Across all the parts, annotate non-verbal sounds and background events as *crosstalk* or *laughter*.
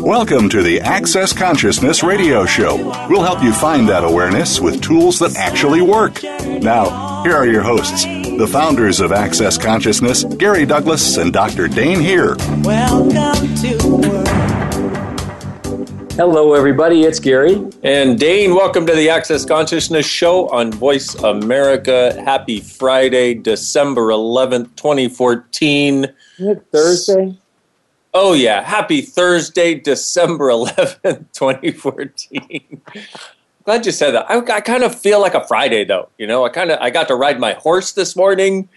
Welcome to the Access Consciousness Radio Show. We'll help you find that awareness with tools that actually work. Now, here are your hosts, the founders of Access Consciousness, Gary Douglas and Dr. Dane Heer. Welcome to world. Hello, everybody. It's Gary. And Dane, welcome to the Access Consciousness Show on Voice America. Happy Friday, December 11th, 2014. Thursday. Oh, yeah. Happy Thursday, December *laughs* 11th, 2014. Glad you said that. I, I kind of feel like a Friday, though. You know, I kind of I got to ride my horse this morning,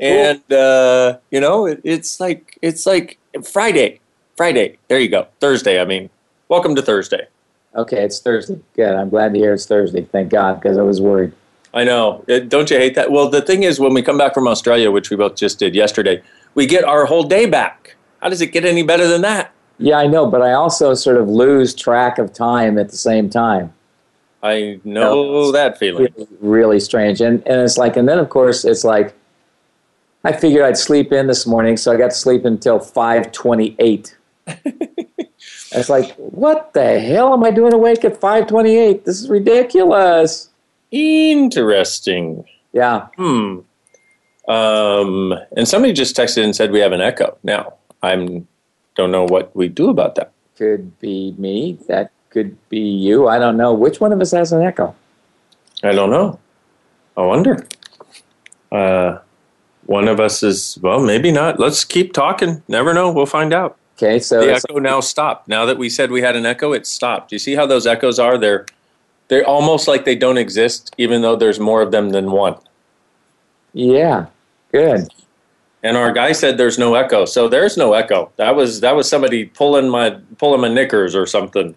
and uh, you know, it, it's like it's like Friday, Friday. There you go. Thursday. I mean, welcome to Thursday. Okay, it's Thursday. Good. I'm glad to hear it's Thursday. Thank God, because I was worried. I know. Don't you hate that? Well, the thing is, when we come back from Australia, which we both just did yesterday, we get our whole day back. How does it get any better than that? Yeah, I know, but I also sort of lose track of time at the same time. I know that feeling. Really, really strange. And and it's like, and then of course it's like, I figured I'd sleep in this morning, so I got to sleep until five twenty-eight. *laughs* it's like, what the hell am I doing awake at five twenty-eight? This is ridiculous. Interesting. Yeah. Hmm. Um, and somebody just texted and said we have an echo. Now, I'm don't know what we do about that. Could be me. That could be you. I don't know. Which one of us has an echo? I don't know. I wonder. Uh, one of us is well, maybe not. Let's keep talking. Never know. We'll find out. Okay, so The echo now stopped. Now that we said we had an echo, it stopped. You see how those echoes are? They're they're almost like they don't exist, even though there's more of them than one. yeah, good. And our guy said there's no echo, so there's no echo. That was that was somebody pulling my pulling my knickers or something.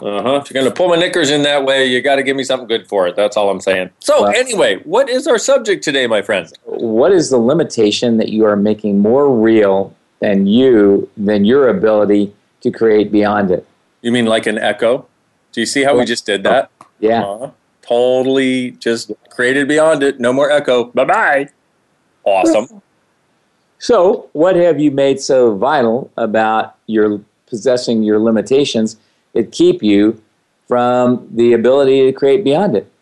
Uh huh. If you're gonna pull my knickers in that way, you got to give me something good for it. That's all I'm saying. So Well- anyway, what is our subject today, my friends? What is the limitation that you are making more real than you than your ability to create beyond it? You mean like an echo? Do you see how we just did that? Yeah. Uh-huh. Totally just created beyond it. No more echo. Bye bye. Awesome. *laughs* So, what have you made so vital about your possessing your limitations that keep you from the ability to create beyond it?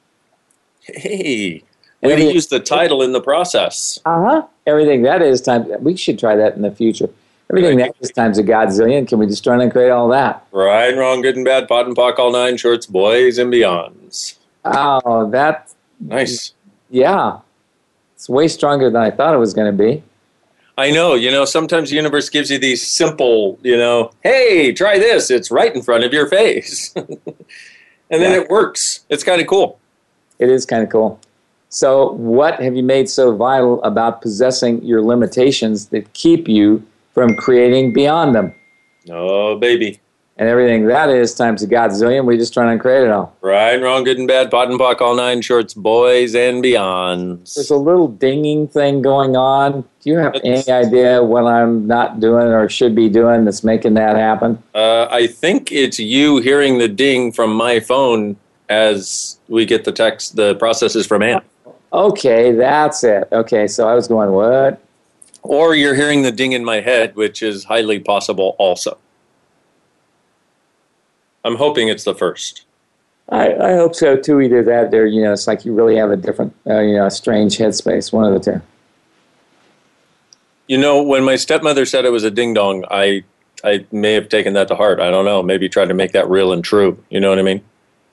Hey, way to Everything- use the title in the process. Uh huh. Everything that is time. We should try that in the future. Everything that is times a godzillion. Can we just try and create all that? Right and wrong, good and bad, POD and POC, all nine shorts, boys and beyonds. Oh, that Nice. yeah. It's way stronger than I thought it was going to be. I know, you know, sometimes the universe gives you these simple, you know, hey, try this. It's right in front of your face. *laughs* and then Yeah. it works. It's kind of cool. It is kind of cool. So, what have you made so vital about possessing your limitations that keep you from creating beyond them? Oh, baby. And everything that is times a godzillion, we just trying to create it all. Right and wrong, good and bad, POD and POC, all nine shorts, boys and beyond. There's a little dinging thing going on. Do you have any idea what I'm not doing or should be doing that's making that happen? Uh, I think it's you hearing the ding from my phone as we get the text, the processes from Ann. Okay, that's it. Okay, so I was going, what? Or you're hearing the ding in my head, which is highly possible also. I'm hoping it's the first. I, I hope so too. Either that, or you know, it's like you really have a different, uh, you know, strange headspace. One of the two. You know, when my stepmother said it was a ding dong, I I may have taken that to heart. I don't know. Maybe tried to make that real and true. You know what I mean?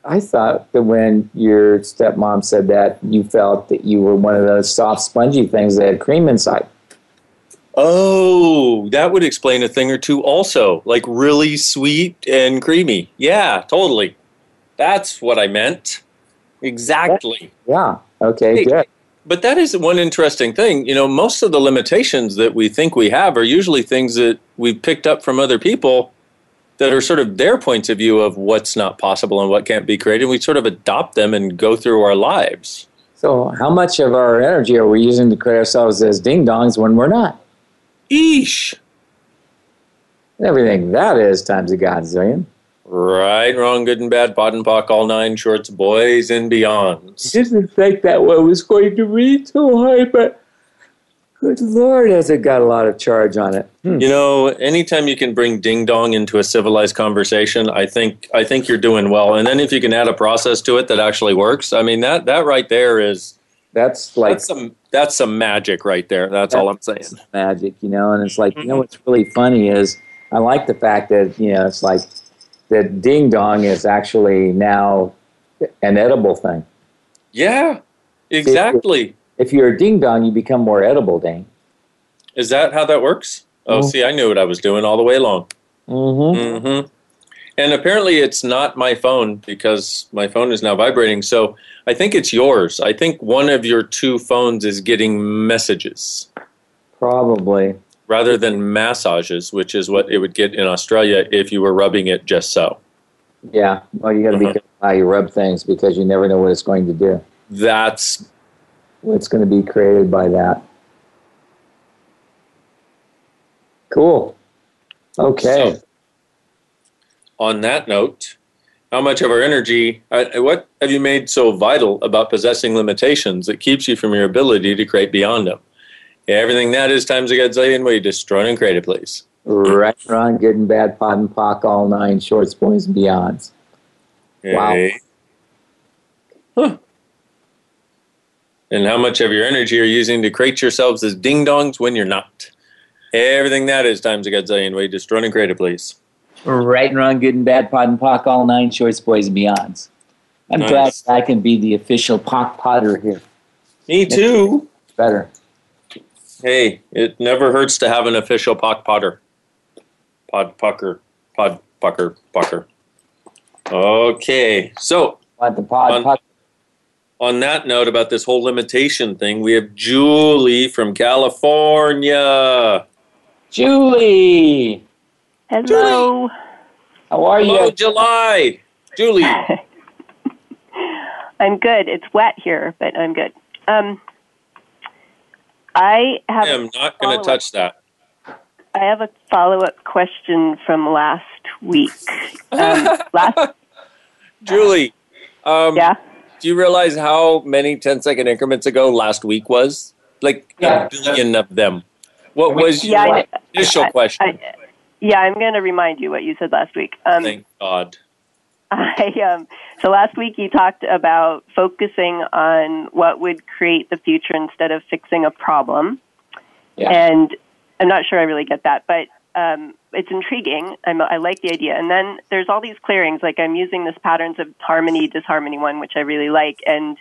I thought that when your stepmom said that, you felt that you were one of those soft, spongy things that had cream inside. Oh, that would explain a thing or two also. Like really sweet and creamy. Yeah, totally. That's what I meant. Exactly. Yeah. Okay. Hey, Good. But that is one interesting thing. You know, most of the limitations that we think we have are usually things that we've picked up from other people that are sort of their points of view of what's not possible and what can't be created. We sort of adopt them and go through our lives. So, how much of our energy are we using to create ourselves as ding dongs when we're not? Eesh. Everything that is times a godzillion. Right, wrong, good and bad, POD and POC, all nine shorts, boys and beyonds. Didn't think that one was going to be so high, but good lord, has it got a lot of charge on it. Hmm. You know, anytime you can bring ding dong into a civilized conversation, I think I think you're doing well. And then if you can add a process to it that actually works, I mean that that right there is That's like that's some that's some magic right there. That's all I'm saying. magic, you know. And it's like, you know, what's really funny is I like the fact that you know it's like that ding dong is actually now an edible thing. Yeah, exactly. If you're a ding dong, you become more edible, Dane. Is that how that works? Oh, Mhm. see, I knew what I was doing all the way along. Mm-hmm. hmm And apparently, it's not my phone because my phone is now vibrating. So I think it's yours. I think one of your two phones is getting messages Probably. rather than massages, which is what it would get in Australia if you were rubbing it just so. Yeah. Well, you got to be Uh-huh. careful how you rub things because you never know what it's going to do. That's What's going to be created by that. Cool. Okay. So, on that note, how much of our energy, uh, what have you made so vital about possessing limitations that keeps you from your ability to create beyond them? Everything that is times a godzillion, we destroy and create it, please. Right, wrong, good and bad, POD and POC, all nine, shorts, boys, and beyonds. Wow. Huh. And how much of your energy are you using to create yourselves as ding dongs when you're not? Everything that is times a godzillion, we destroy and create it, please. Right and wrong, good and bad, POD and POC, all nine, shorts, boys, and beyonds. I'm Nice. glad I can be the official pock potter here. Me too. Better. Hey, it never hurts to have an official pock potter. Pod pucker. Pod pucker pucker. Okay. So pod, On- on that note about this whole limitation thing, we have Julie from California. Julie, Hello. how are you? Hello, you? July. Julie. *laughs* I'm good. It's wet here, but I'm good. Um, I have I am not going to touch that. I have a follow up question from last week. Um, *laughs* last Julie, um, yeah. do you realize how many 10 second increments ago last week was? Like Yeah. a billion of them. What was your Yeah, I- initial I- question? I, yeah, I'm going to remind you what you said last week. Um, Thank God. I um, so last week you talked about focusing on what would create the future instead of fixing a problem. Yeah. And I'm not sure I really get that, but um, it's intriguing. I'm, I like the idea. And then there's all these clearings, like I'm using this patterns of harmony, disharmony one, which I really like. And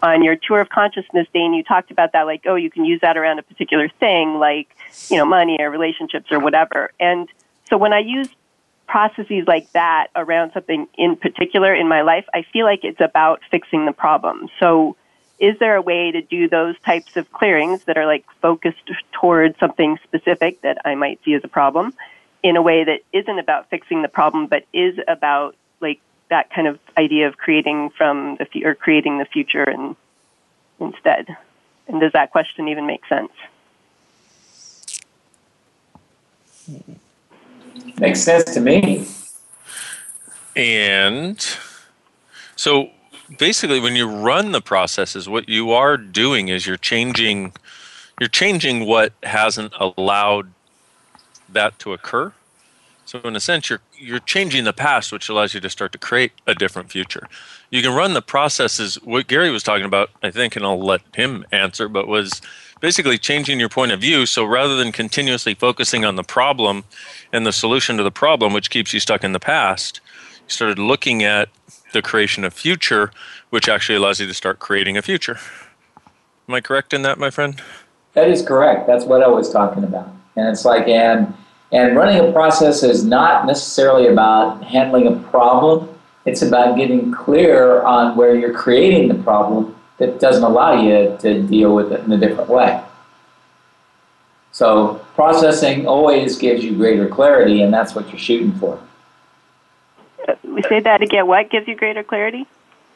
on your tour of consciousness, Dane, you talked about that, like, oh, you can use that around a particular thing, like, you know, money or relationships or whatever. And so when I use processes like that around something in particular in my life, I feel like it's about fixing the problem. So, is there a way to do those types of clearings that are like focused towards something specific that I might see as a problem in a way that isn't about fixing the problem, but is about like that kind of idea of creating from the or creating the future and instead? And does that question even make sense? Hmm. Makes sense to me. And so basically when you run the processes what you are doing is you're changing you're changing what hasn't allowed that to occur. So in a sense you're you're changing the past which allows you to start to create a different future. You can run the processes what Gary was talking about I think and I'll let him answer but was basically changing your point of view so rather than continuously focusing on the problem and the solution to the problem which keeps you stuck in the past you started looking at the creation of future, which actually allows you to start creating a future. Am I correct in that, my friend? That is correct. That's what I was talking about. And it's like, and and running a process is not necessarily about handling a problem. It's about getting clear on where you're creating the problem that doesn't allow you to deal with it in a different way. So processing always gives you greater clarity, and that's what you're shooting for. We say that again. What gives you greater clarity?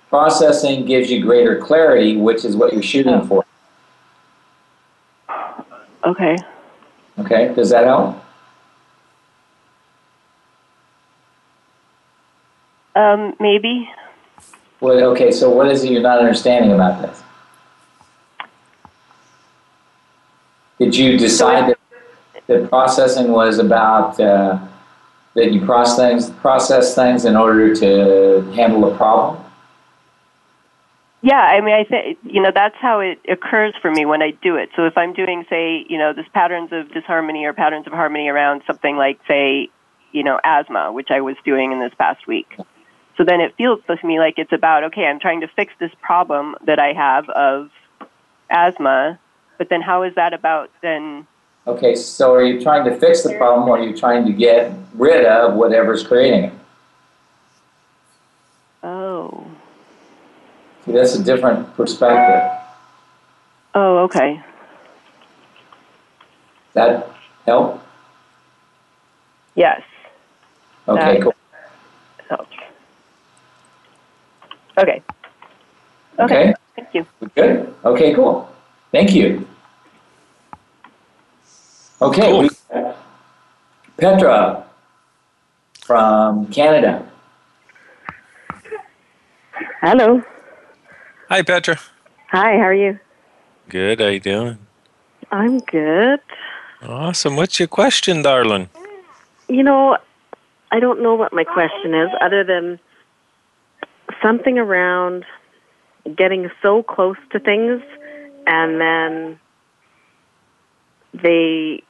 Processing gives you greater clarity, which is what you're shooting for. Okay. Okay, does that help? Um, maybe. Well, okay, so what is it you're not understanding about this? Did you decide that, that processing was about uh, that you process things, process things in order to handle a problem? Yeah, I mean, I think you know that's how it occurs for me when I do it. So if I'm doing, say, you know, this patterns of disharmony or patterns of harmony around something like, say, you know, asthma, which I was doing in this past week. So then it feels to me like it's about, okay, I'm trying to fix this problem that I have of asthma, but then how is that about then? Okay, so are you trying to fix the problem or are you trying to get rid of whatever's creating it? Oh. See, that's a different perspective. Oh, okay. That help? Yes. Okay, Uh, cool. Helps. Okay. Okay, Thank you. good. Okay, cool. Thank you. Okay, Cool. we Petra from Canada. Hello. Hi, Petra. Hi, how are you? Good. How you doing? I'm good. Awesome. What's your question, darling? You know, I don't know what my question is other than something around getting so close to things and then they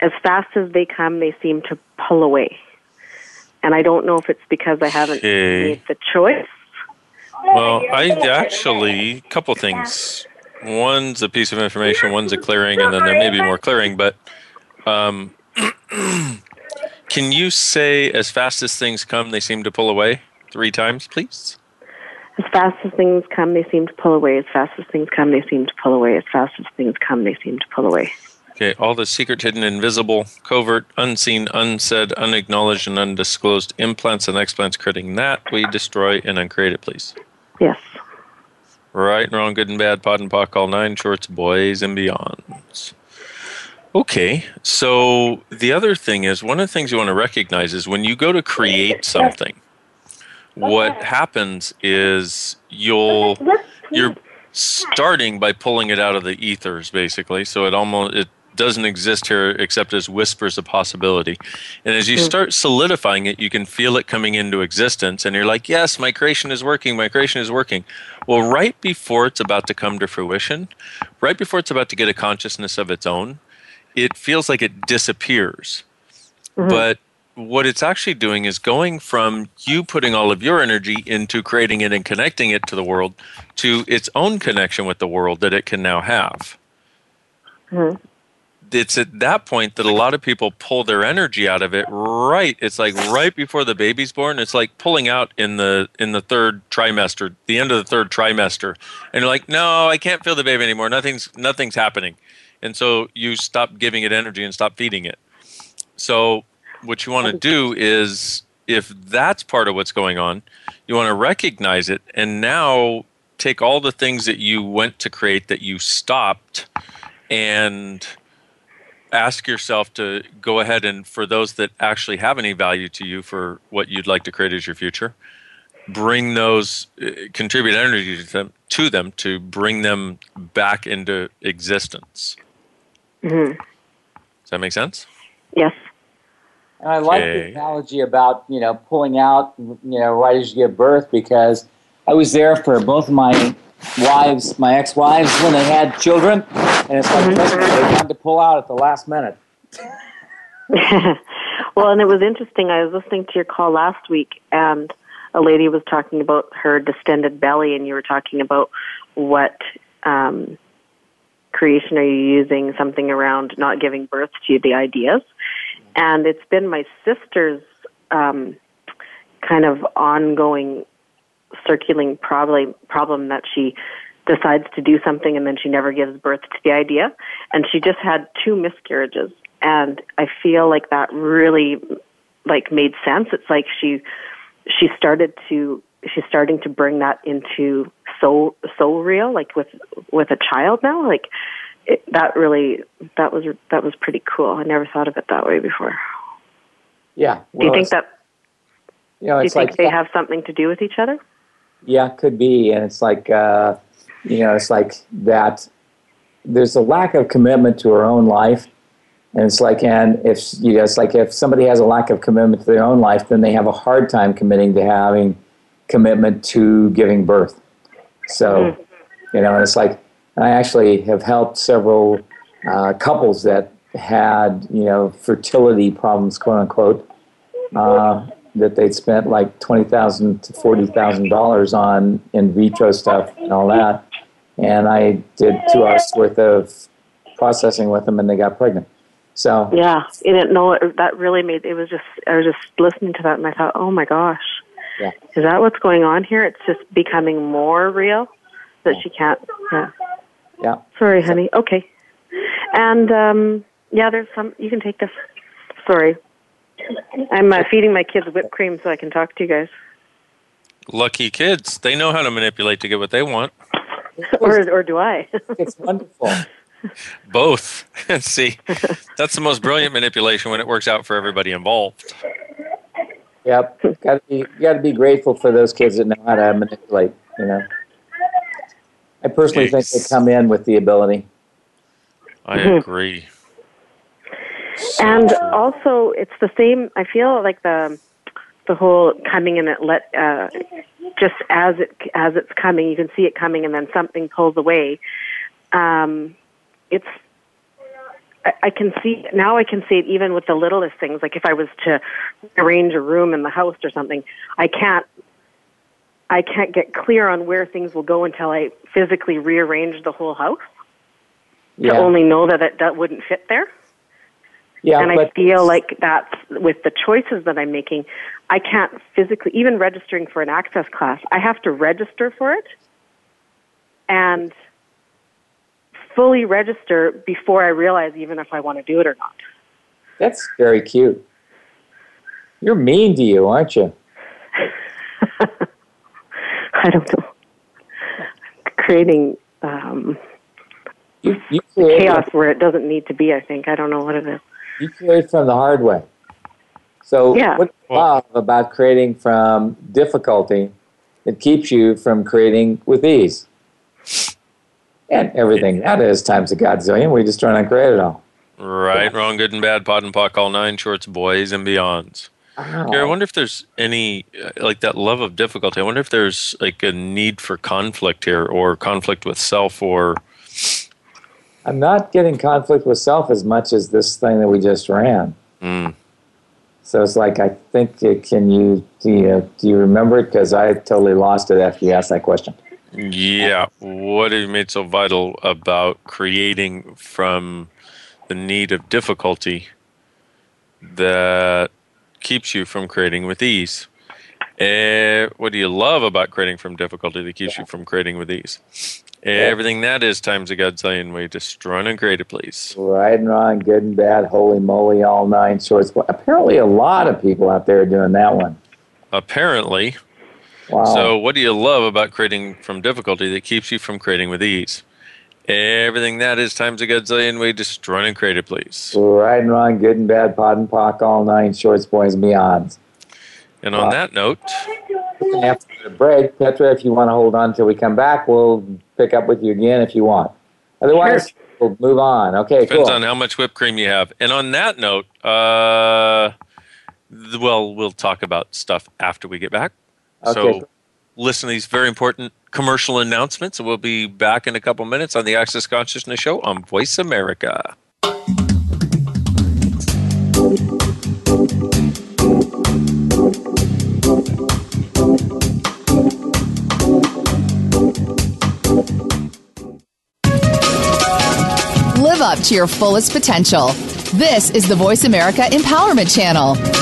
as fast as they come they seem to pull away. And I don't know if it's because I haven't Okay. made the choice. Well, I actually, a couple things. One's a piece of information, one's a clearing, and then there may be more clearing. But um, *clears throat* can you say, as fast as things come, they seem to pull away three times, please? As fast as things come, they seem to pull away. As fast as things come, they seem to pull away. As fast as things come, they seem to pull away. Okay, all the secret, hidden, invisible, covert, unseen, unsaid, unacknowledged, and undisclosed implants and explants creating that we destroy and uncreate it, please. Yes. Right and wrong, good and bad, POD and POC, all nine shorts, boys and beyonds. Okay, so the other thing is one of the things you want to recognize is when you go to create something, what happens is you'll you're starting by pulling it out of the ethers basically. So it almost it doesn't exist here except as whispers of possibility. And as you mm. start solidifying it you can feel it coming into existence and you're like yes my creation is working my creation is working. Well right before it's about to come to fruition right before it's about to get a consciousness of its own it feels like it disappears. Mm-hmm. But what it's actually doing is going from you putting all of your energy into creating it and connecting it to the world to its own connection with the world that it can now have. Mm-hmm. It's at that point that a lot of people pull their energy out of it right it's like right before the baby's born it's like pulling out in the in the third trimester the end of the third trimester. And you're like no I can't feel the baby anymore. Nothing's nothing's happening. And so you stop giving it energy and stop feeding it. So what you want to do is if that's part of what's going on, you want to recognize it and now take all the things that you went to create that you stopped and ask yourself to go ahead and for those that actually have any value to you for what you'd like to create as your future bring those uh, contribute energy to them to them to bring them back into existence Mhm. does that make sense Yes. And I like the analogy about you know pulling out you know right as you give birth because I was there for both of my wives, my ex-wives, when they had children, and it's like trust me, they had to pull out at the last minute. *laughs* well, and it was interesting. I was listening to your call last week, and a lady was talking about her distended belly, and you were talking about what um, creation are you using something around not giving birth to the ideas? And it's been my sister's um, kind of ongoing circulating problem problem that she decides to do something and then she never gives birth to the idea. And she just had two miscarriages. And i feel like that really like made sense. It's like she she started to she's starting to bring that into so so real like with with a child now. Like it, that really that was that was pretty cool i never thought of it that way before Yeah. do you think that You know, do you think like they have something to do with each other Yeah, could be, and it's like uh, you know, it's like that. There's a lack of commitment to our own life, and it's like, and if you know, it's like if somebody has a lack of commitment to their own life, then they have a hard time committing to having commitment to giving birth. So, you know, and it's like I actually have helped several uh, couples that had you know fertility problems, quote unquote. Uh, that they'd spent like twenty thousand to forty thousand dollars on in vitro stuff and all that, and I did two hours worth of processing with them, and they got pregnant. So Yeah, I didn't know it, that really made it was just I was just listening to that and I thought, oh my gosh, Yeah. is that what's going on here? It's just becoming more real that she can't. Yeah. Yeah, Sorry, honey. Okay. And um yeah, there's some. You can take this. Sorry, I'm uh, feeding my kids whipped cream so I can talk to you guys. Lucky kids. They know how to manipulate to get what they want. *laughs* or or do I? *laughs* it's wonderful. Both. *laughs* See, that's the most brilliant manipulation when it works out for everybody involved. Yep, got to be got to be grateful for those kids that know how to manipulate. You know, I personally think they come in with the ability. I Mhm. agree. So and true. also it's the same i feel like the the whole coming in it let uh just as it as it's coming you can see it coming and then something pulls away um it's I, I can see now I can see it even with the littlest things. Like if I was to arrange a room in the house or something, I can't I can't get clear on where things will go until I physically rearrange the whole house to only know that it, that wouldn't fit there yeah, and I feel like that's with the choices that I'm making, I can't physically, even registering for an access class, I have to register for it and fully register before I realize even if I want to do it or not. that's very cute. You're mean to you, aren't you? I don't know. Creating um, You you chaos where it doesn't need to be, I think. I don't know what it is. you create from the hard way. So Yeah. what you love about creating from difficulty that keeps you from creating with ease? And everything that is times a godzillion. We just try to create it all. Right, wrong, good and bad, POD and POC, all nine shorts, boys and beyonds. Gary, I wonder if there's any uh, like that love of difficulty. I wonder if there's like a need for conflict here, or conflict with self, or I'm not getting conflict with self as much as this thing that we just ran. mm, So it's like I think it, can you do you, do you remember it? Because I totally lost it after you asked that question. yeah. What have you made so vital about creating from the need of difficulty that keeps you from creating with ease? Eh, what do you love about creating from difficulty that keeps you from creating with ease? Everything that is times a godzillion way. Just run and create it, please. Right and wrong, good and bad, holy moly, all nine shorts. Well, apparently, a lot of people out there are doing that one. Apparently, Wow. So, what do you love about creating from difficulty that keeps you from creating with ease? Everything that is times a godzillion way, just run and create it, please. right and wrong, good and bad, POD and POC, all nine shorts, boys and beyonds. And on Wow. that note, We're gonna have a break, Petra. If you want to hold on until we come back, we'll pick up with you again if you want. Otherwise, we'll move on. Okay, depends cool. on how much whipped cream you have. And on that note, uh, well, we'll talk about stuff after we get back. Okay. So, listen to these very important commercial announcements, and we'll be back in a couple minutes on the Access Consciousness Show on Voice America. Live up to your fullest potential. This is the Voice America Empowerment Channel.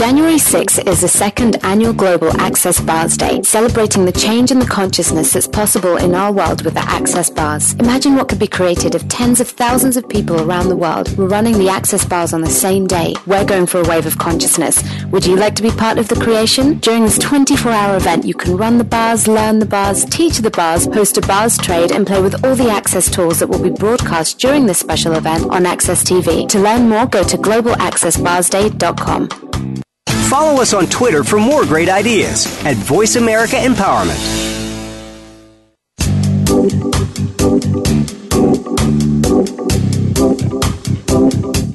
January 6th is the second annual Global Access Bars Day, celebrating the change in the consciousness that's possible in our world with the Access Bars. Imagine what could be created if tens of thousands of people around the world were running the Access Bars on the same day. We're going for a wave of consciousness. Would you like to be part of the creation? During this 24-hour event, you can run the bars, learn the bars, teach the bars, host a bars trade, and play with all the Access tools that will be broadcast during this special event on Access TV. To learn more, go to globalaccessbarsday.com. Follow us on Twitter for more great ideas at Voice America Empowerment.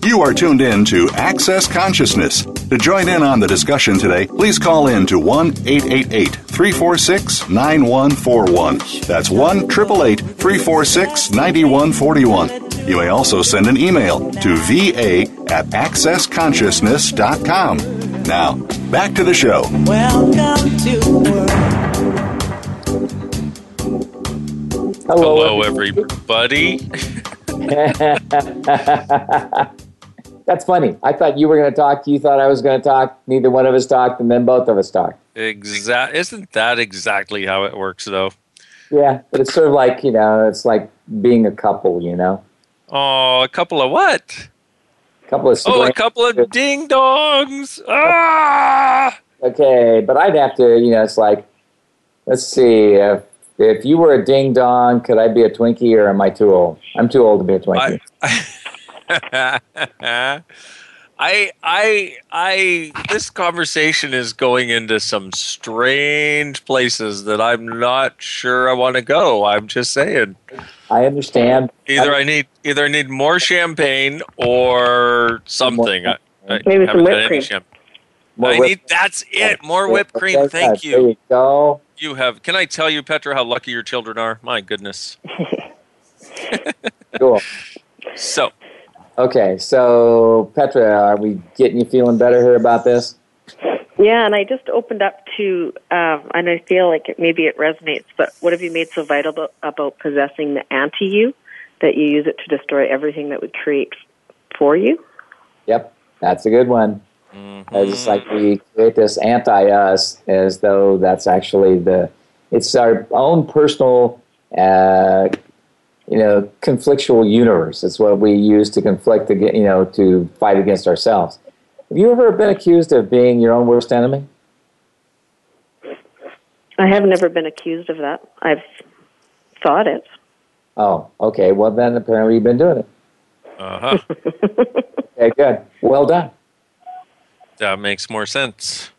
You are tuned in to Access Consciousness. To join in on the discussion today, please call in to 1 888 346 9141. That's 1 888 346 9141. You may also send an email to va at accessconsciousness.com. Now, back to the show. Welcome to the world. Hello, everybody. *laughs* That's funny. I thought you were going to talk. You thought I was going to talk. Neither one of us talked, and then both of us talked. Exact. Isn't that exactly how it works, though? Yeah, but it's sort of like you know, it's like being a couple. You know, Oh, a couple of what? A couple of. Oh, a couple of ding dongs. Ah! Okay, but I'd have to. You know, it's like, let's see. If if you were a ding dong, could I be a Twinkie, or am I too old? I'm too old to be a Twinkie. I, *laughs* I, I, this conversation is going into some strange places that I'm not sure I want to go. I'm just saying. I understand. Either I need, either I need more champagne or something. I, I Maybe some whipped cream. champ- More I whipped- need. That's it. More whipped cream. Okay, Thank There you. you go. You have. Can I tell you, Petra, how lucky your children are? My goodness. *laughs* Cool. So, Okay, so Petra, are we getting you feeling better here about this? Yeah, and I just opened up to, uh, and I feel like it, maybe it resonates, but what have you made so vital about, about possessing the anti you that you use it to destroy everything that would create for you? Yep, that's a good one. Mm-hmm. It's just like we create this anti us as though that's actually the, it's our own personal, uh, you know, conflictual universe. It's what we use to conflict, against, you know, to fight against ourselves. Have you ever been accused of being your own worst enemy? I have never been accused of that. I've thought it. Oh, okay. Well, then apparently you've been doing it. uh huh. *laughs* Okay, good. Well done. that makes more sense.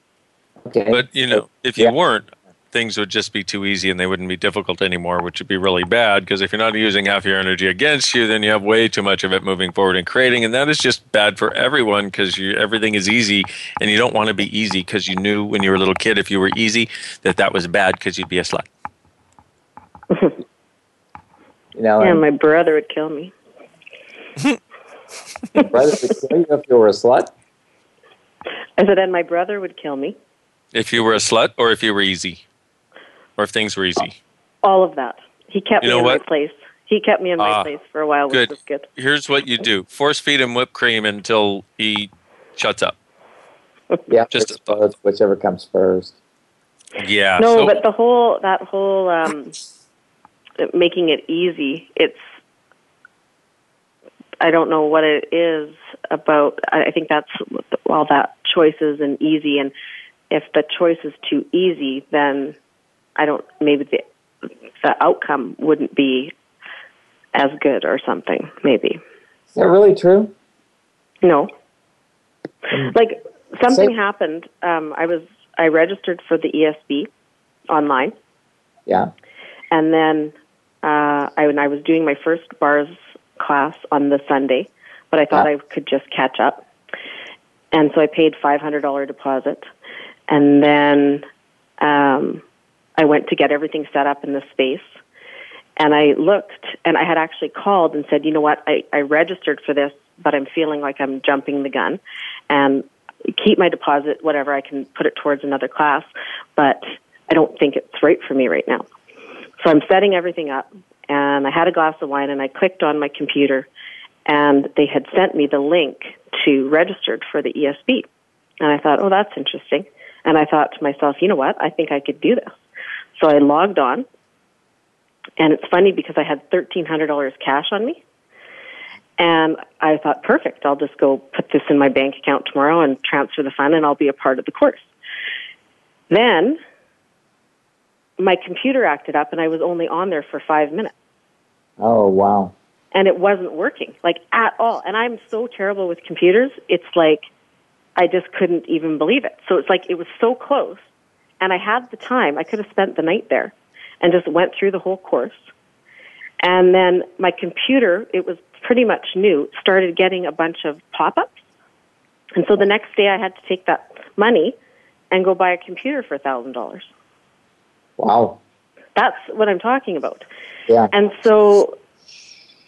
Okay. But you know, if you Yeah. weren't, things would just be too easy and they wouldn't be difficult anymore, which would be really bad. Because if you're not using half your energy against you, then you have way too much of it moving forward and creating, and that is just bad for everyone because everything is easy, and you don't want to be easy because you knew when you were a little kid if you were easy that that was bad because you'd be a slut. *laughs* You know, Yeah, and my brother would kill me. brother would kill you if you were a slut. I said, and my brother would kill me. If you were a slut, or if you were easy, or if things were easy. All of that. He kept You me in what? my place. He kept me in my Ah, place for a while, good. which was good. Here's what you do: force feed him whipped cream until he shuts up. *laughs* Yeah, Just just whichever comes first. Yeah. no, so- but the whole that whole um, making it easy. It's I don't know what it is about. I I think that's all that choices and easy. And if the choice is too easy, then I don't. Maybe the the outcome wouldn't be as good or something. Maybe. Is that really true? No. Like something happened. Um, I was I registered for the ESB online, Yeah. and then uh, I when I was doing my first bars class on the Sunday, but I thought I could just catch up, and so I paid five hundred dollar deposit, and then um, I went to get everything set up in the space. And I looked, and I had actually called and said, you know what, I, I registered for this, but I'm feeling like I'm jumping the gun, and keep my deposit, whatever, I can put it towards another class, but I don't think it's right for me right now. So I'm setting everything up, and I had a glass of wine, and I clicked on my computer, and they had sent me the link to registered for the ESB. And I thought, oh, that's interesting. And I thought to myself, you know what? I think I could do this. So I logged on, and it's funny because I had $1,300 cash on me. And I thought, perfect, I'll just go put this in my bank account tomorrow and transfer the fund, and I'll be a part of the course. Then my computer acted up, and I was only on there for five minutes Oh wow. and it wasn't working like at all and i'm so terrible with computers it's like i just couldn't even believe it so it's like it was so close and i had the time i could have spent the night there and just went through the whole course and then my computer it was pretty much new started getting a bunch of pop-ups and so the next day i had to take that money and go buy a computer for a thousand dollars Wow. that's what i'm talking about Yeah. and so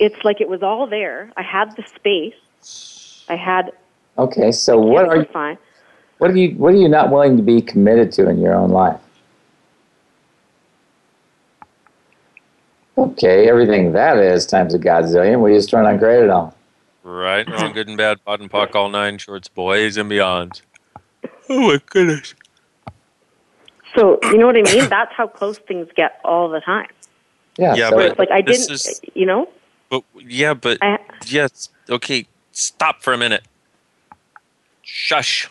it's like it was all there. I had the space. I had Okay. So what are you? fine. What are you? What are you not willing to be committed to in your own life? Okay, everything that is times a godzillion. We just trying to grade it all. Right, wrong, good and bad, POD and POC, all nine shorts, boys and beyonds. Oh my goodness. So you know what I mean? That's how close things get all the time. Yeah. Yeah, So but it's like I didn't, is- you know. But yeah, but I, yes. Okay, stop for a minute. Shush.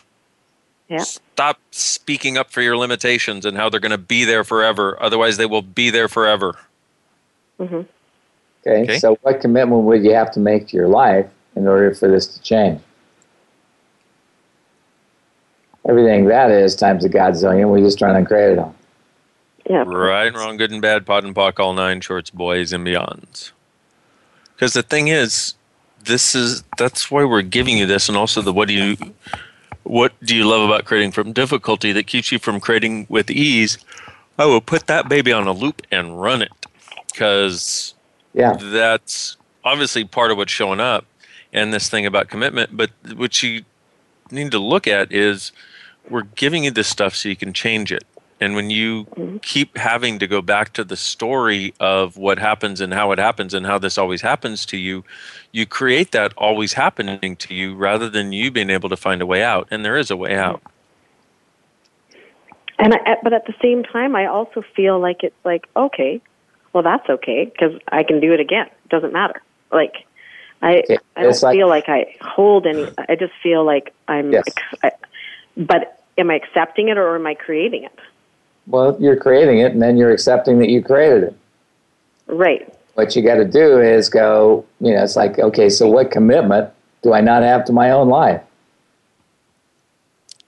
Yeah. Stop speaking up for your limitations and how they're going to be there forever. Otherwise, they will be there forever. hmm Okay, Okay. So what commitment would you have to make to your life in order for this to change? Everything that is times a godzillion. We're just trying to grade it all. Yeah. Right, and wrong, good and bad, POD and POC, all nine shorts, boys and beyonds. Because the thing is, this is that's why we're giving you this, and also the what do you what do you love about creating from difficulty that keeps you from creating with ease? I will put that baby on a loop and run it because Yeah. that's obviously part of what's showing up and this thing about commitment but what you need to look at is we're giving you this stuff so you can change it and when you mm-hmm. keep having to go back to the story of what happens and how it happens and how this always happens to you you create that always happening to you rather than you being able to find a way out and there is a way out mm-hmm. And I, but at the same time, I also feel like it's like okay, well that's okay because I can do it again. It doesn't matter. Like I Okay, I don't like- feel like I hold any. I just feel like I'm. Yes. Ex- I, but am I accepting it or am I creating it? Well, you're creating it, and then you're accepting that you created it. Right. What you got to do is go. You know, it's like okay, so what commitment do I not have to my own life?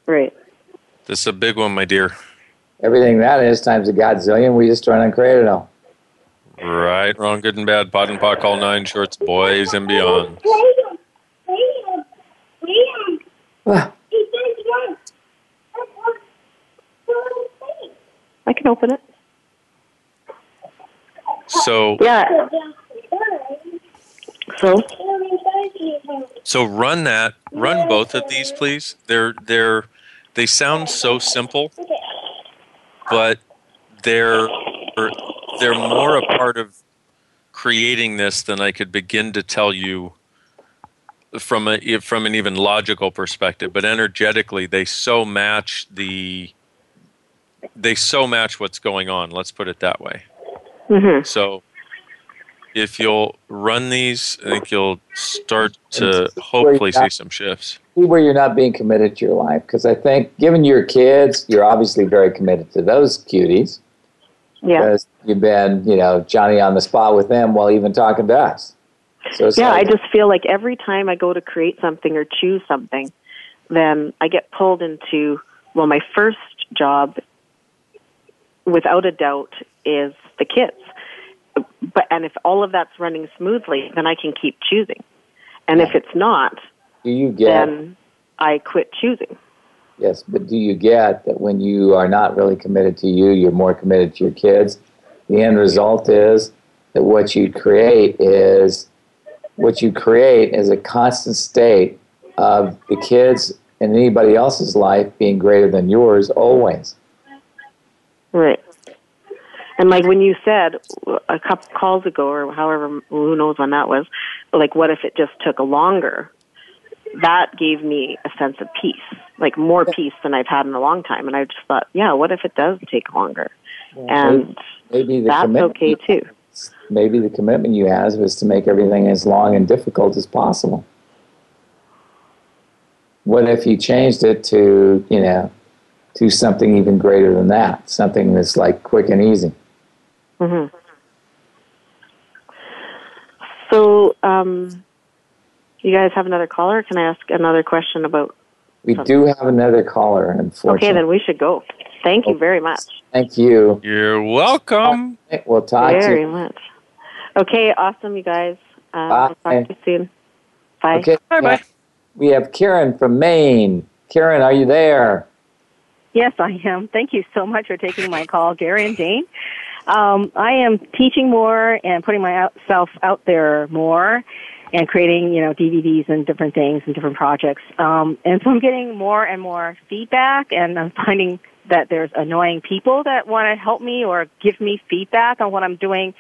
Right. this is a big one my dear Everything that is times a godzillion. We just trying to create it all. right wrong good and bad POD and POC all nine shorts boys and beyond Ah, I can open it. so Yeah. So So run that. Run both of these, please. They're they're they sound so simple, but they're they're more a part of creating this than I could begin to tell you from a from an even logical perspective. But energetically, they so match the they so match what's going on. Let's put it that way. Mhm. So if you'll run these, I think you'll start to hopefully see some shifts. See where you're not being committed to your life. Because I think, given your kids, you're obviously very committed to those cuties. Yeah. Because you've been, you know, Johnny on the spot with them while even talking to us. So yeah, like, I just feel like every time I go to create something or choose something, then I get pulled into, well, my first job, without a doubt, is the kids. But, and if all of that's running smoothly, then I can keep choosing. And if it's not, do you get then I quit choosing. Yes, but do you get that when you are not really committed to you, you're more committed to your kids? The end result is that what you create is what you create is a constant state of the kids and anybody else's life being greater than yours always. Right. And like when you said a couple calls ago, or however, who knows when that was, like what if it just took longer? That gave me a sense of peace, like more peace than I've had in a long time. And I just thought, yeah, what if it does take longer? And Maybe the that's okay too. maybe the commitment you have was to make everything as long and difficult as possible. What if you changed it to, you know, to something even greater than that, something that's like quick and easy? hmm So, um, you guys have another caller? Can I ask another question about? We do have another caller, unfortunately. Okay, then we should go. Thank you very much. Thank you. You're welcome. We'll talk to very you. much. Okay, awesome, you guys. Uh, I'll talk to you soon. Bye. Okay. Bye bye. We have Karen from Maine. Karen, are you there? Yes, I am. Thank you so much for taking my call, Gary and Dain. Um, I am teaching more and putting myself out there more and creating, you know, DVDs and different things and different projects. Um, and so I'm getting more and more feedback and I'm finding that there's annoying people that want to help me or give me feedback on what I'm doing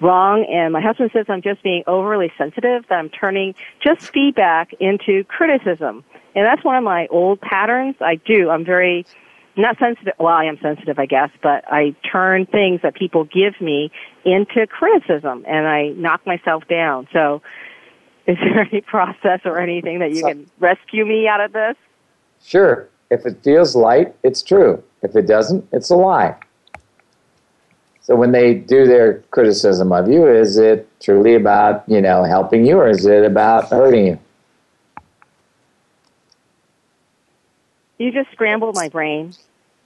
wrong. And my husband says I'm just being overly sensitive, that I'm turning just feedback into criticism. And that's one of my old patterns. I do. I'm very not sensitive. Well, I am sensitive, I guess, but I turn things that people give me into criticism and I knock myself down. So is there any *laughs* process or anything that you can rescue me out of this? Sure. If it feels light, it's true. If it doesn't, it's a lie. So when they do their criticism of you, is it truly about, you know, helping you or is it about hurting you? You just scrambled my brain.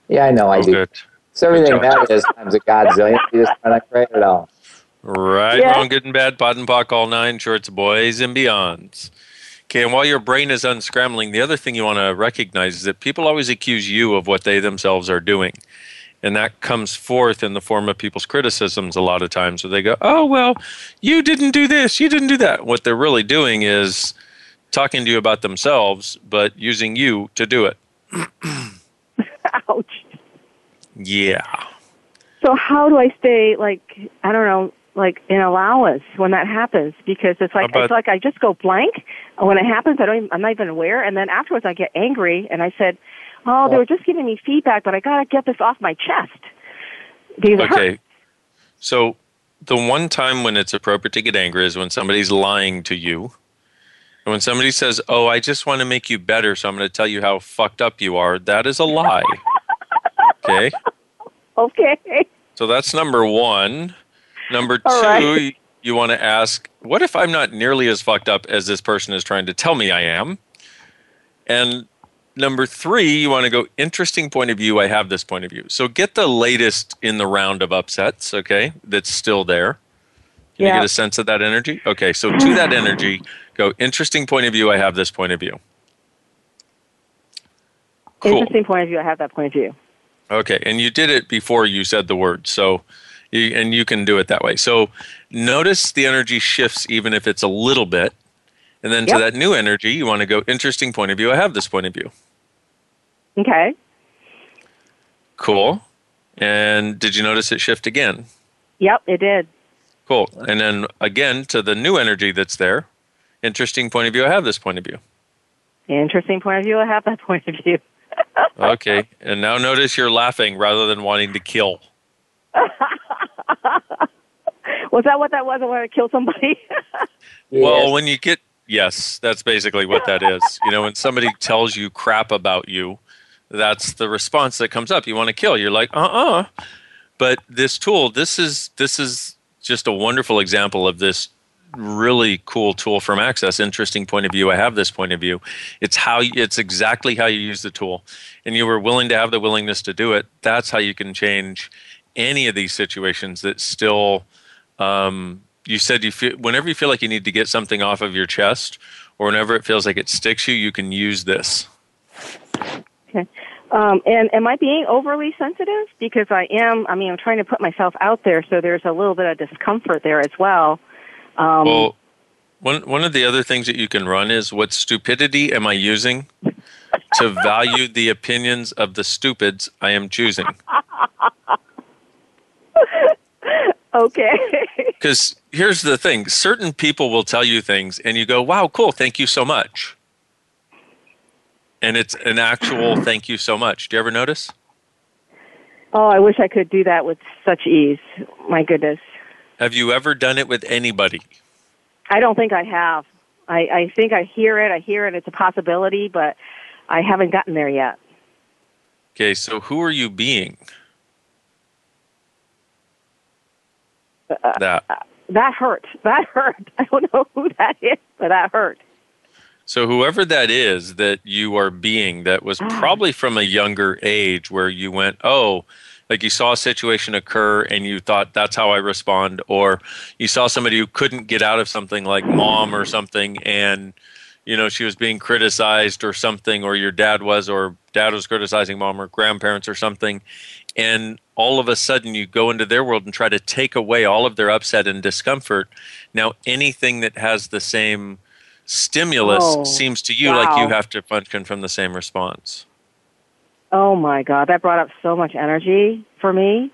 Yeah, I know I do. good. It's everything Good job. that is times a godzillion. You just try to create it all. Right, Yeah. wrong, good and bad, POD and POC, all nine shorts, boys and beyonds. Okay, and while your brain is unscrambling, the other thing you want to recognize is that people always accuse you of what they themselves are doing. And that comes forth in the form of people's criticisms a lot of times where they go, oh, well, you didn't do this, you didn't do that. What they're really doing is talking to you about themselves, but using you to do it. *laughs* Ouch. Yeah. So how do I stay like I don't know, like in allowance when that happens? Because it's like about- it's like I just go blank when it happens. I don't. Even, I'm not even aware, and then afterwards I get angry, and I said, "Oh, they were just giving me feedback, but I gotta get this off my chest." Because. Okay. So the one time when it's appropriate to get angry is when somebody's lying to you. And when somebody says, "Oh, I just want to make you better, so I'm going to tell you how fucked up you are," that is a lie. okay? Okay. So that's number 1. Number 2, All right. you, you want to ask, "What if I'm not nearly as fucked up as this person is trying to tell me I am?" And number three, you want to go interesting point of view. I have this point of view. So get the latest in the round of upsets, okay, that's still there. Can Yeah. you get a sense of that energy? Okay, so to that energy, go interesting point of view. I have this point of view. Cool. Interesting point of view. I have that point of view. Okay, and you did it before you said the word, so you, and you can do it that way. So notice the energy shifts even if it's a little bit, and then to that new energy, you want to go interesting point of view. I have this point of view. Okay. Cool. And did you notice it shift again? Yep, it did. Cool. And then again to the new energy that's there. Interesting point of view. I have this point of view. Interesting point of view. I have that *laughs* point of view. *laughs* Okay. and now notice you're laughing rather than wanting to kill. *laughs* was that what that was? I wanted to kill somebody. Well, when you get yes, that's basically what that is. You know, when somebody tells you crap about you, that's the response that comes up. You want to kill. You're like, uh-uh. But this tool, this is this is just a wonderful example of this really cool tool from Access. Interesting point of view. I have this point of view. It's how it's exactly how you use the tool, and you were willing to have the willingness to do it. That's how you can change any of these situations that still um, you said you feel whenever you feel like you need to get something off of your chest or whenever it feels like it sticks you you can use this okay. Um, and am I being overly sensitive? Because I am. I mean, I'm trying to put myself out there, so there's a little bit of discomfort there as well. Um, well one, one of the other things that you can run is what stupidity am i using to value the opinions of the stupids i am choosing *laughs* okay. *laughs* Because here's the thing certain people will tell you things, and you go, wow, cool, thank you so much. And it's an actual *clears throat* thank you so much. Do you ever notice? Oh, I wish I could do that with such ease. My goodness. Have you ever done it with anybody? I don't think I have. I, I think I hear it. I hear it. It's a possibility, but I haven't gotten there yet. Okay, so who are you being? Uh, that. that hurt. *laughs* That hurt. I don't know who that is, but that hurt. So whoever that is that you are being, that was probably from a younger age, where you went, oh, like you saw a situation occur and you thought that's how I respond, or you saw somebody who couldn't get out of something like mom or something, and you know she was being criticized or something, or your dad was, or dad was criticizing mom or grandparents or something, and all of a sudden you go into their world and try to take away all of their upset and discomfort. Now anything that has the same stimulus Oh, seems to you like you have to function from the same response. Oh my God, that brought up so much energy for me.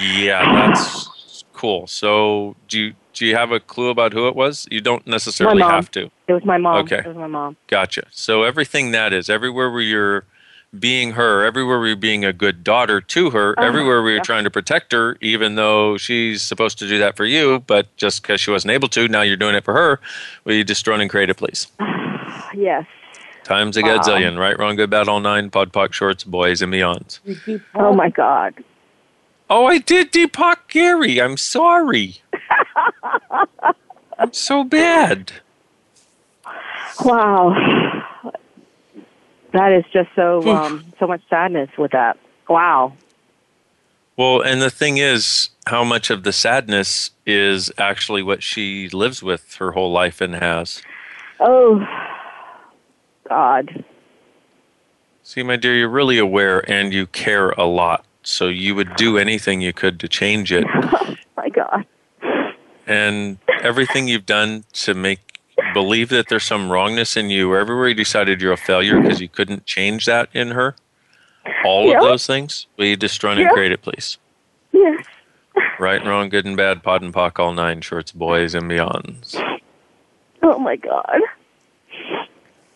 Yeah, that's cool. So, do you do you have a clue about who it was? You don't necessarily have to. It was my mom. Okay. It was my mom. Gotcha. So everything that is, everywhere where you're being her, everywhere where you're being a good daughter to her, Uh-huh, everywhere where you're yeah. trying to protect her, even though she's supposed to do that for you, but just because she wasn't able to, now you're doing it for her. Will you just and create it, please? *sighs* Yes. Times a Wow. gazillion, right, wrong, good, bad, all nine, POD, shorts, boys, and beyonds. Oh my God. Oh, I did Deepak Gary. I'm sorry. *laughs* I'm so bad. Wow. That is just so um, so much sadness with that. Wow. Well, and the thing is, how much of the sadness is actually what she lives with her whole life and has. Oh God. See, my dear, you're really aware and you care a lot. So you would do anything you could to change it. *laughs* My God. And everything you've done to make believe that there's some wrongness in you, everywhere you decided you're a failure because you couldn't change that in her, all Yeah. of those things, will you just run and create it, please? Yes. *laughs* Right and wrong, good and bad, POD and POC, all nine shorts, boys and beyonds. Oh my God.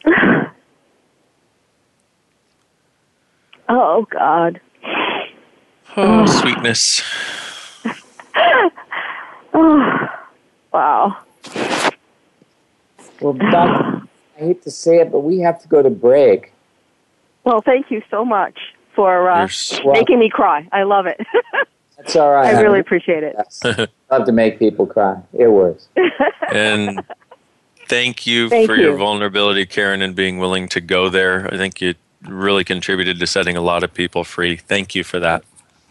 *laughs* Oh God. Oh, sweetness. *laughs* Oh, wow. Well, Doc, I hate to say it, but we have to go to break. Well, thank you so much for uh, making me cry. I love it. *laughs* That's all right. I honey. really appreciate it. love to make people cry. It works. and thank you Thank for your vulnerability, Karen, and being willing to go there. I think you really contributed to setting a lot of people free. Thank you for that.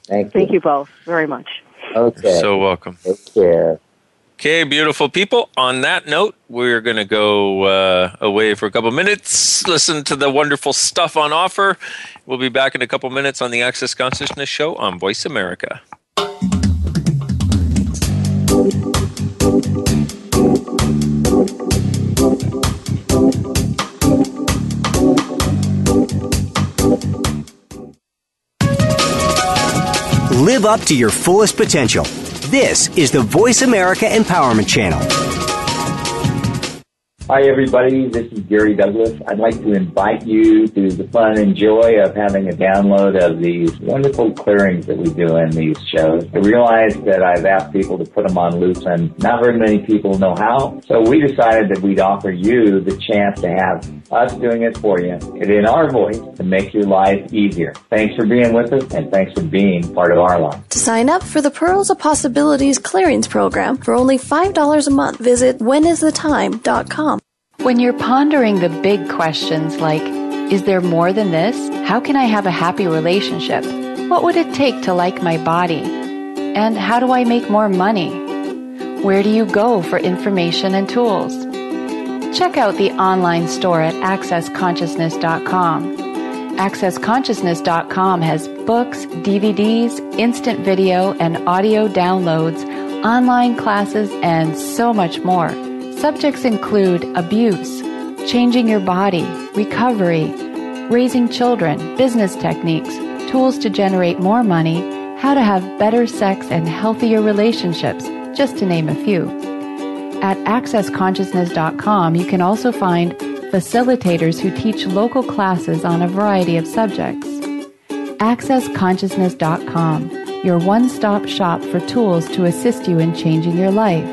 Thank Thank you both very much. Okay. You're so welcome. Take care. Okay, beautiful people. On that note, we're going to go uh, away for a couple minutes, listen to the wonderful stuff on offer. We'll be back in a couple minutes on the Access Consciousness Show on Voice America. Live up to your fullest potential. This is the Voice America Empowerment Channel. Hi, everybody. This is Gary Douglas. I'd like to invite you to the fun and joy of having a download of these wonderful clearings that we do in these shows. I realize that I've asked people to put them on loose and not very many people know how. So we decided that we'd offer you the chance to have us doing it for you and in our voice to make your life easier. Thanks for being with us and thanks for being part of our life. To sign up for the Pearls of Possibilities Clearings Program for only $5 a month, visit whenisthetime.com. When you're pondering the big questions like, is there more than this? How can I have a happy relationship? What would it take to like my body? And how do I make more money? Where do you go for information and tools? Check out the online store at accessconsciousness.com. AccessConsciousness.com has books, DVDs, instant video and audio downloads, online classes, and so much more. Subjects include abuse, changing your body, recovery, raising children, business techniques, tools to generate more money, how to have better sex and healthier relationships, just to name a few. At accessconsciousness.com, you can also find facilitators who teach local classes on a variety of subjects. AccessConsciousness.com, your one stop shop for tools to assist you in changing your life.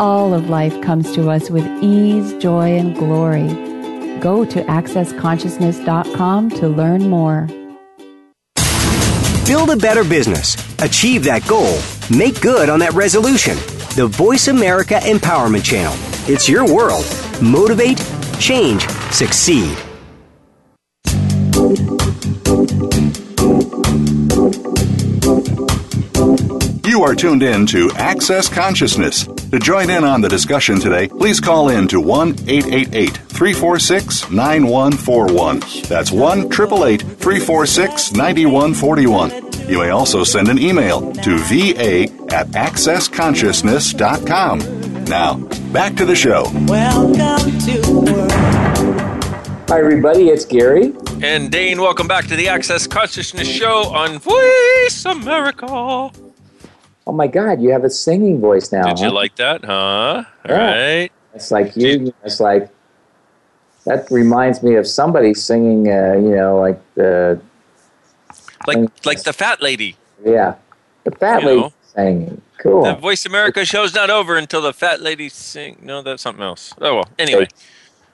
All of life comes to us with ease, joy, and glory. Go to AccessConsciousness.com to learn more. Build a better business. Achieve that goal. Make good on that resolution. The Voice America Empowerment Channel. It's your world. Motivate, change, succeed. You are tuned in to Access Consciousness. To join in on the discussion today, please call in to 1 888 346 9141. That's 1 888 346 9141. You may also send an email to va at accessconsciousness.com. Now, back to the show. Welcome to world. Hi, everybody. It's Gary. And Dain, welcome back to the Access Consciousness Show on Voice America. Oh my God, you have a singing voice now. Did you like that, huh? All Yeah. right. It's like you. It's like that reminds me of somebody singing. Uh, you know, like the Like like the fat lady. yeah, the fat You lady know. singing. Cool. The Voice America show's not over until the fat lady sing. No, that's something else. Oh well. Anyway,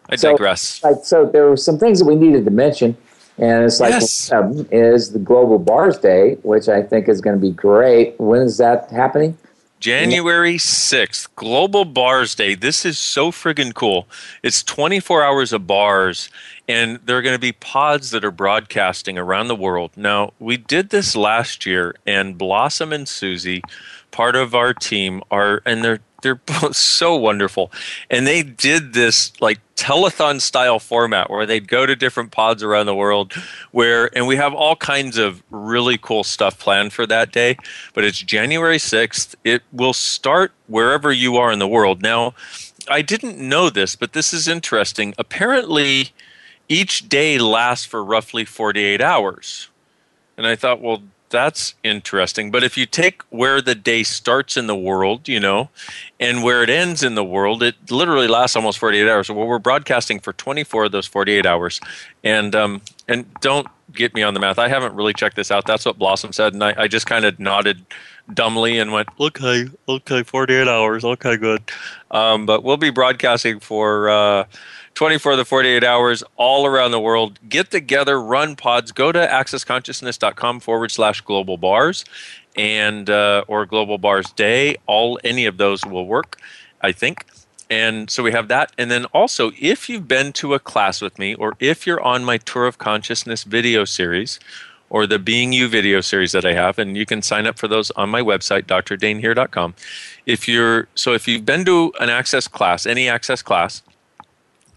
I So- digress. Like so, there were some things that we needed to mention, and it's like Yes. um, is the Global Bars Day, which I think is going to be great. When is that happening? January 6th, Global Bars Day. This is so friggin' cool. It's 24 hours of bars, and there are going to be pods that are broadcasting around the world. Now, we did this last year, and Blossom and Susie, part of our team, are, and they're they're *laughs* both so wonderful. And they did this like telethon style format where they'd go to different pods around the world where and we have all kinds of really cool stuff planned for that day. But it's January 6th. It will start wherever you are in the world. Now, I didn't know this, but this is interesting. Apparently, each day lasts for roughly 48 hours. And I thought, well, that's interesting. But if you take where the day starts in the world, you know, and where it ends in the world, it literally lasts almost 48 hours. Well, we're broadcasting for 24 of those 48 hours. And um, and don't get me on the math. I haven't really checked this out. That's what Blossom said, and I, I just kind of nodded dumbly and went, "Okay, okay, 48 hours, okay, good." Um, but we'll be broadcasting for. Uh, 24 to 48 hours all around the world. Get together, run pods. Go to accessconsciousness.com forward slash global bars and uh, or global bars day. All any of those will work, I think. And so we have that. And then also, if you've been to a class with me, or if you're on my Tour of Consciousness video series, or the Being You video series that I have, and you can sign up for those on my website, drdainheer.com. If you're so if you've been to an access class, any access class,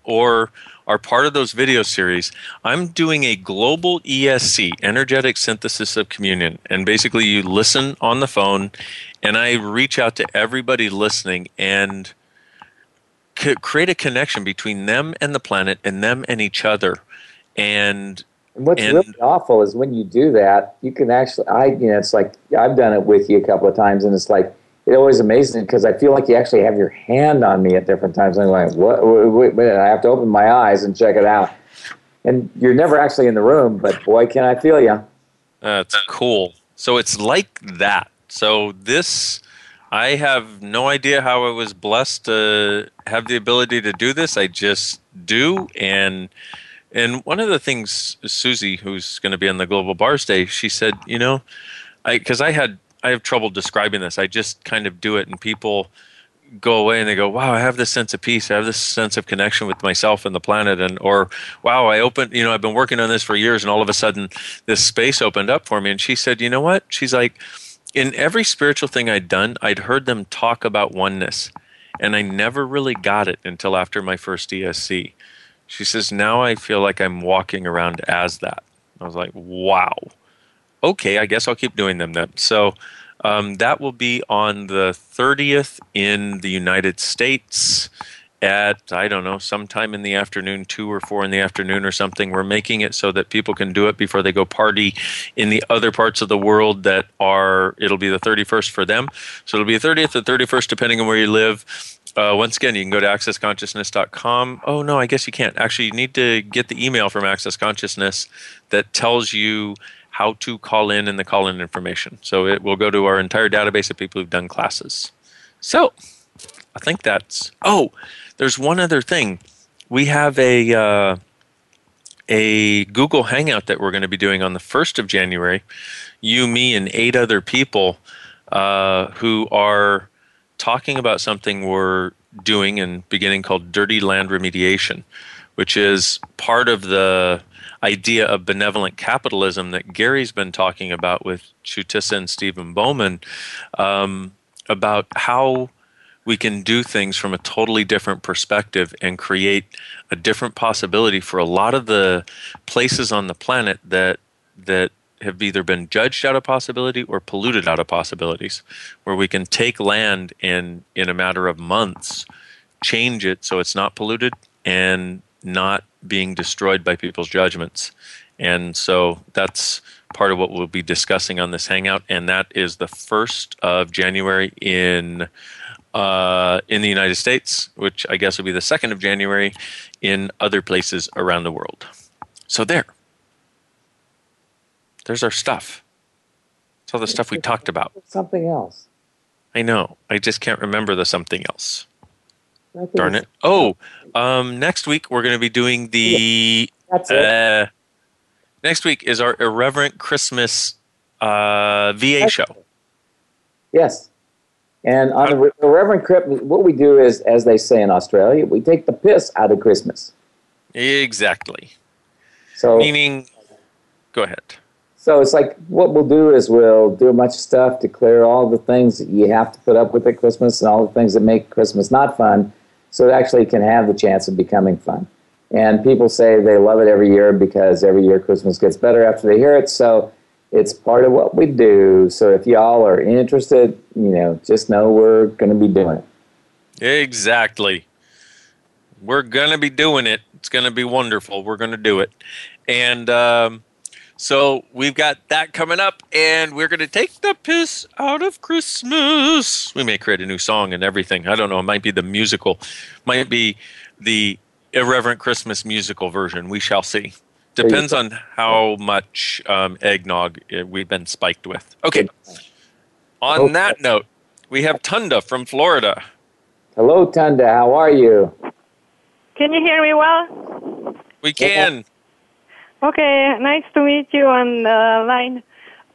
or are part of those video series, I'm doing a global ESC, energetic synthesis of communion. And basically, you listen on the phone, and I reach out to everybody listening and c- create a connection between them and the planet, and them and each other. And And what's And- really awful is when you do that, you can actually, I, you know, it's like I've done it with you a couple of times, and it's like it always amazes me because I feel like you actually have your hand on me at different times. I'm like, what? Wait, wait, I have to open my eyes and check it out. And you're never actually in the room, but boy, can I feel you. That's cool. So it's like that. So this, I have no idea how I was blessed to have the ability to do this. I just do, and and one of the things Susie, who's going to be on the Global Bars Day, she said, you know, I because I had I have trouble describing this. I just kind of do it, and people go away and they go, "Wow, I have this sense of peace. I have this sense of connection with myself and the planet." And or, "Wow, I opened. You know, I've been working on this for years, and all of a sudden, this space opened up for me." And she said, "You know what?" She's like, "In every spiritual thing I'd done, I'd heard them talk about oneness, and I never really got it until after my first ESC." She says, "Now I feel like I'm walking around as that." I was like, "Wow." Okay, I guess I'll keep doing them then. So um, that will be on the 30th in the United States at, I don't know, sometime in the afternoon, two or four in the afternoon or something. We're making it so that people can do it before they go party in the other parts of the world that are, it'll be the 31st for them. So it'll be the 30th or 31st, depending on where you live. Uh, once again, you can go to accessconsciousness.com. Oh, no, I guess you can't. Actually, you need to get the email from Access Consciousness that tells you how to call in and the call in information. So it will go to our entire database of people who've done classes. So I think that's. Oh, there's one other thing. We have a uh, a Google Hangout that we're going to be doing on the first of January. You, me, and eight other people uh, who are talking about something we're doing and beginning called Dirty Land Remediation, which is part of the idea of benevolent capitalism that Gary's been talking about with Chutisa and Stephen Bowman um, about how we can do things from a totally different perspective and create a different possibility for a lot of the places on the planet that that have either been judged out of possibility or polluted out of possibilities where we can take land and in a matter of months change it so it's not polluted and not being destroyed by people's judgments. And so that's part of what we'll be discussing on this hangout, and that is the first of January in uh, in the United States, which I guess will be the second of January in other places around the world. So there, there's our stuff. It's all the stuff we talked about. Something else. I know. I just can't remember the something else. Darn it. Oh, um, next week we're going to be doing the. That's uh, next week is our Irreverent Christmas uh, VA show. Yes. And on the, the Reverend Crypt, what we do is, as they say in Australia, we take the piss out of Christmas. Exactly. So Meaning, go ahead. So it's like what we'll do is we'll do a bunch of stuff to clear all the things that you have to put up with at Christmas and all the things that make Christmas not fun, so it actually can have the chance of becoming fun. And people say they love it every year because every year Christmas gets better after they hear it. So it's part of what we do. So if y'all are interested, you know, just know we're going to be doing it. Exactly. We're going to be doing it. It's going to be wonderful. We're going to do it. And um, so we've got that coming up, and we're going to take the piss out of Christmas. We may create a new song and everything. I don't know. It might be the musical, might be the irreverent Christmas musical version. We shall see. Depends on how much um, eggnog uh, we've been spiked with. Okay. On Okay. that note, we have Tunda from Florida. Hello, Tunda. How are you? Can you hear me well? We can. Okay, nice to meet you on the line.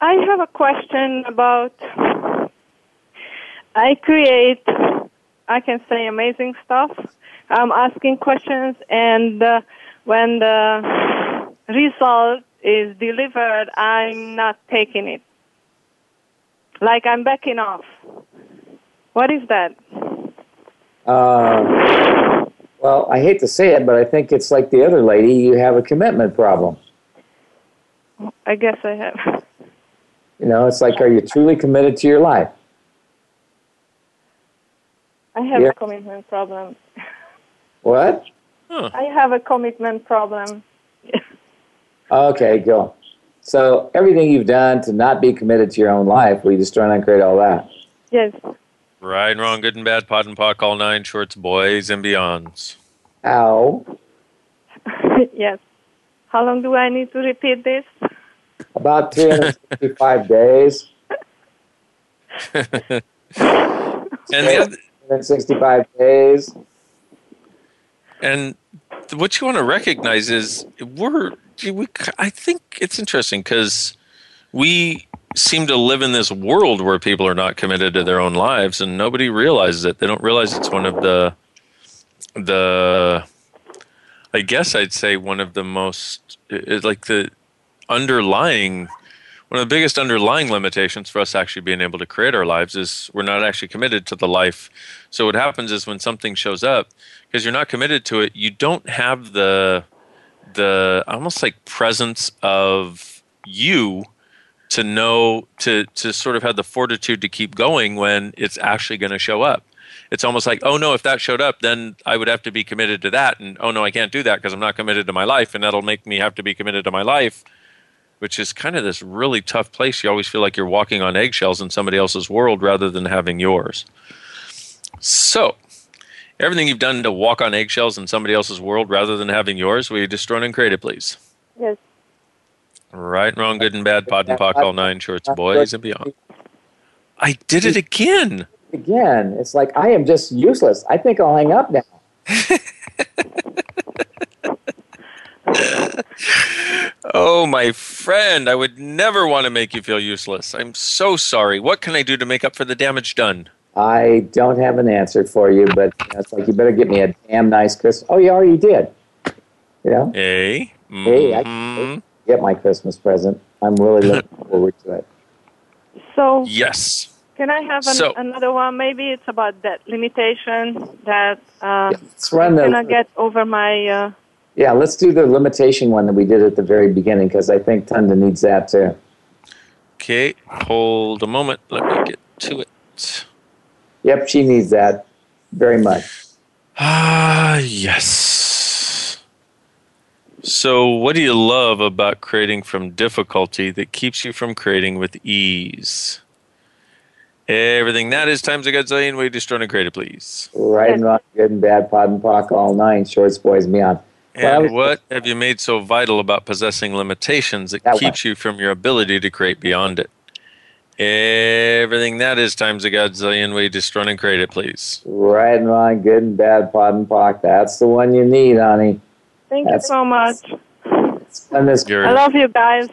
I have a question about. I create, I can say amazing stuff. I'm asking questions, and uh, when the result is delivered, I'm not taking it. Like I'm backing off. What is that? Uh, well, I hate to say it, but I think it's like the other lady. You have a commitment problem. I guess I have. You know, it's like, are you truly committed to your life? I have Yeah. a commitment problem. What? I have a commitment problem. Okay, go. So everything you've done to not be committed to your own life, will you destroy and create all that? Yes. Right and wrong, good and bad, POD and POC, all nine shorts, boys and beyonds. Ow. *laughs* yes. How long do I need to repeat this? About 365 *laughs* days. *laughs* and the other, 365 days. And what you want to recognize is we're we, I think it's interesting because we seem to live in this world where people are not committed to their own lives and nobody realizes it. They don't realize it's one of the the I guess I'd say one of the most like the underlying one of the biggest underlying limitations for us actually being able to create our lives is we're not actually committed to the life. So what happens is when something shows up, because you're not committed to it, you don't have the the almost like presence of you to know to to sort of have the fortitude to keep going when it's actually going to show up. It's almost like, oh no, if that showed up, then I would have to be committed to that, and oh no, I can't do that because I'm not committed to my life, and that'll make me have to be committed to my life which is kind of this really tough place. You always feel like you're walking on eggshells in somebody else's world rather than having yours. So, everything you've done to walk on eggshells in somebody else's world rather than having yours, will you destroy and create it, please? Yes. Right and wrong, good and bad, POD and POC, all nine shorts, boys and beyond. I did it again. Again, it's like I am just useless. I think I'll hang up now. *laughs* oh, my friend, I would never want to make you feel useless. I'm so sorry. What can I do to make up for the damage done? I don't have an answer for you, but you know, it's like you better get me a damn nice Christmas. Oh, you already did. You know? Hey. Hey, Mm-hmm. can get my Christmas present. I'm really looking *laughs* forward to it. So, Yes. can I have an, So- another one? Maybe it's about that limitation that uh, Let's run I'm the gonna get over my. Uh, yeah. Let's do the limitation one that we did at the very beginning because I think Tunda needs that too. Okay, hold a moment. Let me get to it. Yep, she needs that very much. Ah, yes. So, what do you love about creating from difficulty that keeps you from creating with ease? Everything that is times a godzillion. Way destroy and create it, please. Right and wrong, good and bad, POD and POC, all nine, shorts, boys, and beyond. And was- what have you made so vital about possessing limitations that, That one. keeps you from your ability to create beyond it? Everything that is times a godzillion. Way destroy and create it, please. Right and wrong, good and bad, POD and POC. That's the one you need, honey. Thank That's- you so much. And this, You're- I love you guys.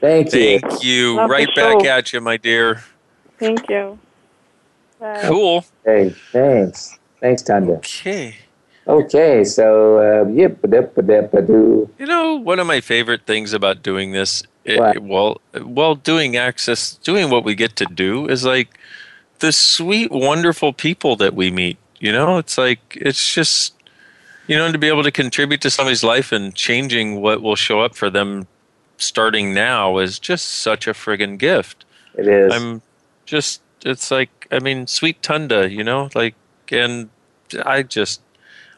thank you. Thank you. Love right back at you, my dear. Thank you. Bye. Cool. Hey, thanks. Thanks, Tunda. Okay. Okay, so uh, yip a dip a dip a doo. You know, one of my favorite things about doing this, it, What? well, well, doing access, doing what we get to do is like the sweet, wonderful people that we meet. You know, it's like it's just, you know, to be able to contribute to somebody's life and changing what will show up for them starting now is just such a friggin' gift. It is. I'm just, it's like, I mean, sweet Tunda, you know, like, and I just,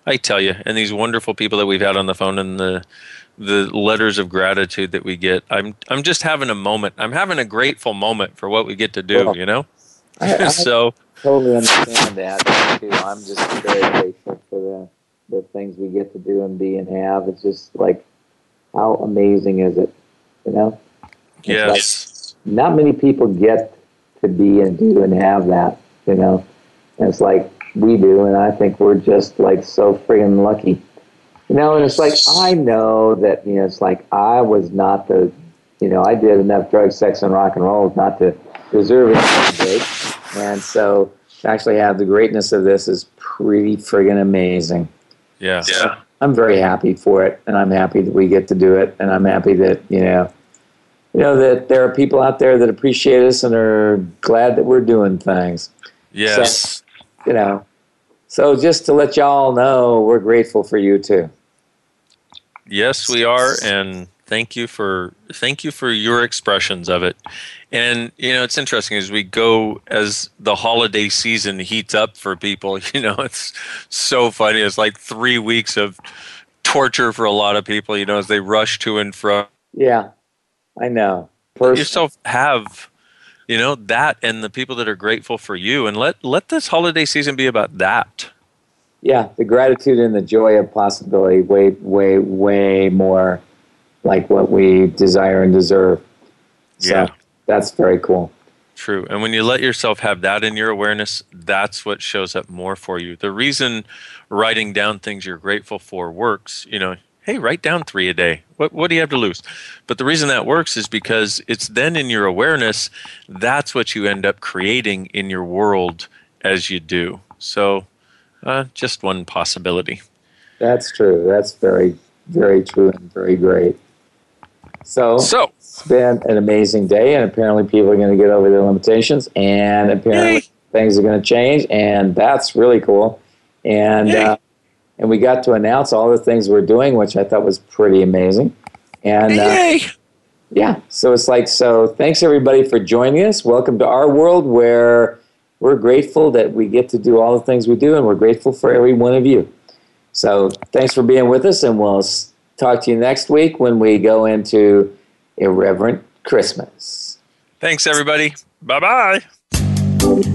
I tell you, and these wonderful people that we've had on the phone and the the letters of gratitude that we get, I'm I'm just having a moment. I'm having a grateful moment for what we get to do, Well, you know. I, I *laughs* so totally understand that too. I'm just very grateful for the the things we get to do and be and have. It's just like how amazing is it? You know? Yes, like not many people get to be and do and have that, you know. And it's like we do, and I think we're just like so friggin' lucky. You know, and it's like I know that, you know, it's like I was not the you know, I did enough drugs, sex, and rock and roll not to deserve it. And so to actually have the greatness of this is pretty friggin' amazing. Yeah, So I'm very happy for it, and I'm happy that we get to do it, and I'm happy that you know, you know that there are people out there that appreciate us and are glad that we're doing things. yes. You know, so just to let y'all know, we're grateful for you too. Yes, we are, and thank you for thank you for your expressions of it. And you know, it's interesting as we go as the holiday season heats up for people. *laughs* You know, it's so funny. It's like three weeks of torture for a lot of people. You know, as they rush to and fro. Yeah, I know. Let yourself have you know that and the people that are grateful for you and let let this holiday season be about that Yeah, the gratitude and the joy of possibility way, way, way more like what we desire and deserve. So Yeah. That's very cool. True. And when you let yourself have that in your awareness, that's what shows up more for you. The reason writing down things you're grateful for works, you know, hey, write down three a day. What, what do you have to lose? But the reason that works is because it's then in your awareness, that's what you end up creating in your world as you do. So, uh, just one possibility. That's true. That's very, very true and very great. So, so it's been an amazing day, and apparently people are going to get over their limitations, and apparently things are going to change, and that's really cool. And uh, and we got to announce all the things we're doing, which I thought was pretty amazing. And uh, yeah, so it's like so. Thanks everybody for joining us. Welcome to our world where we're grateful that we get to do all the things we do, and we're grateful for every one of you. So thanks for being with us, and we'll talk to you next week when we go into Irreverent Christmas. Thanks, everybody. Bye bye.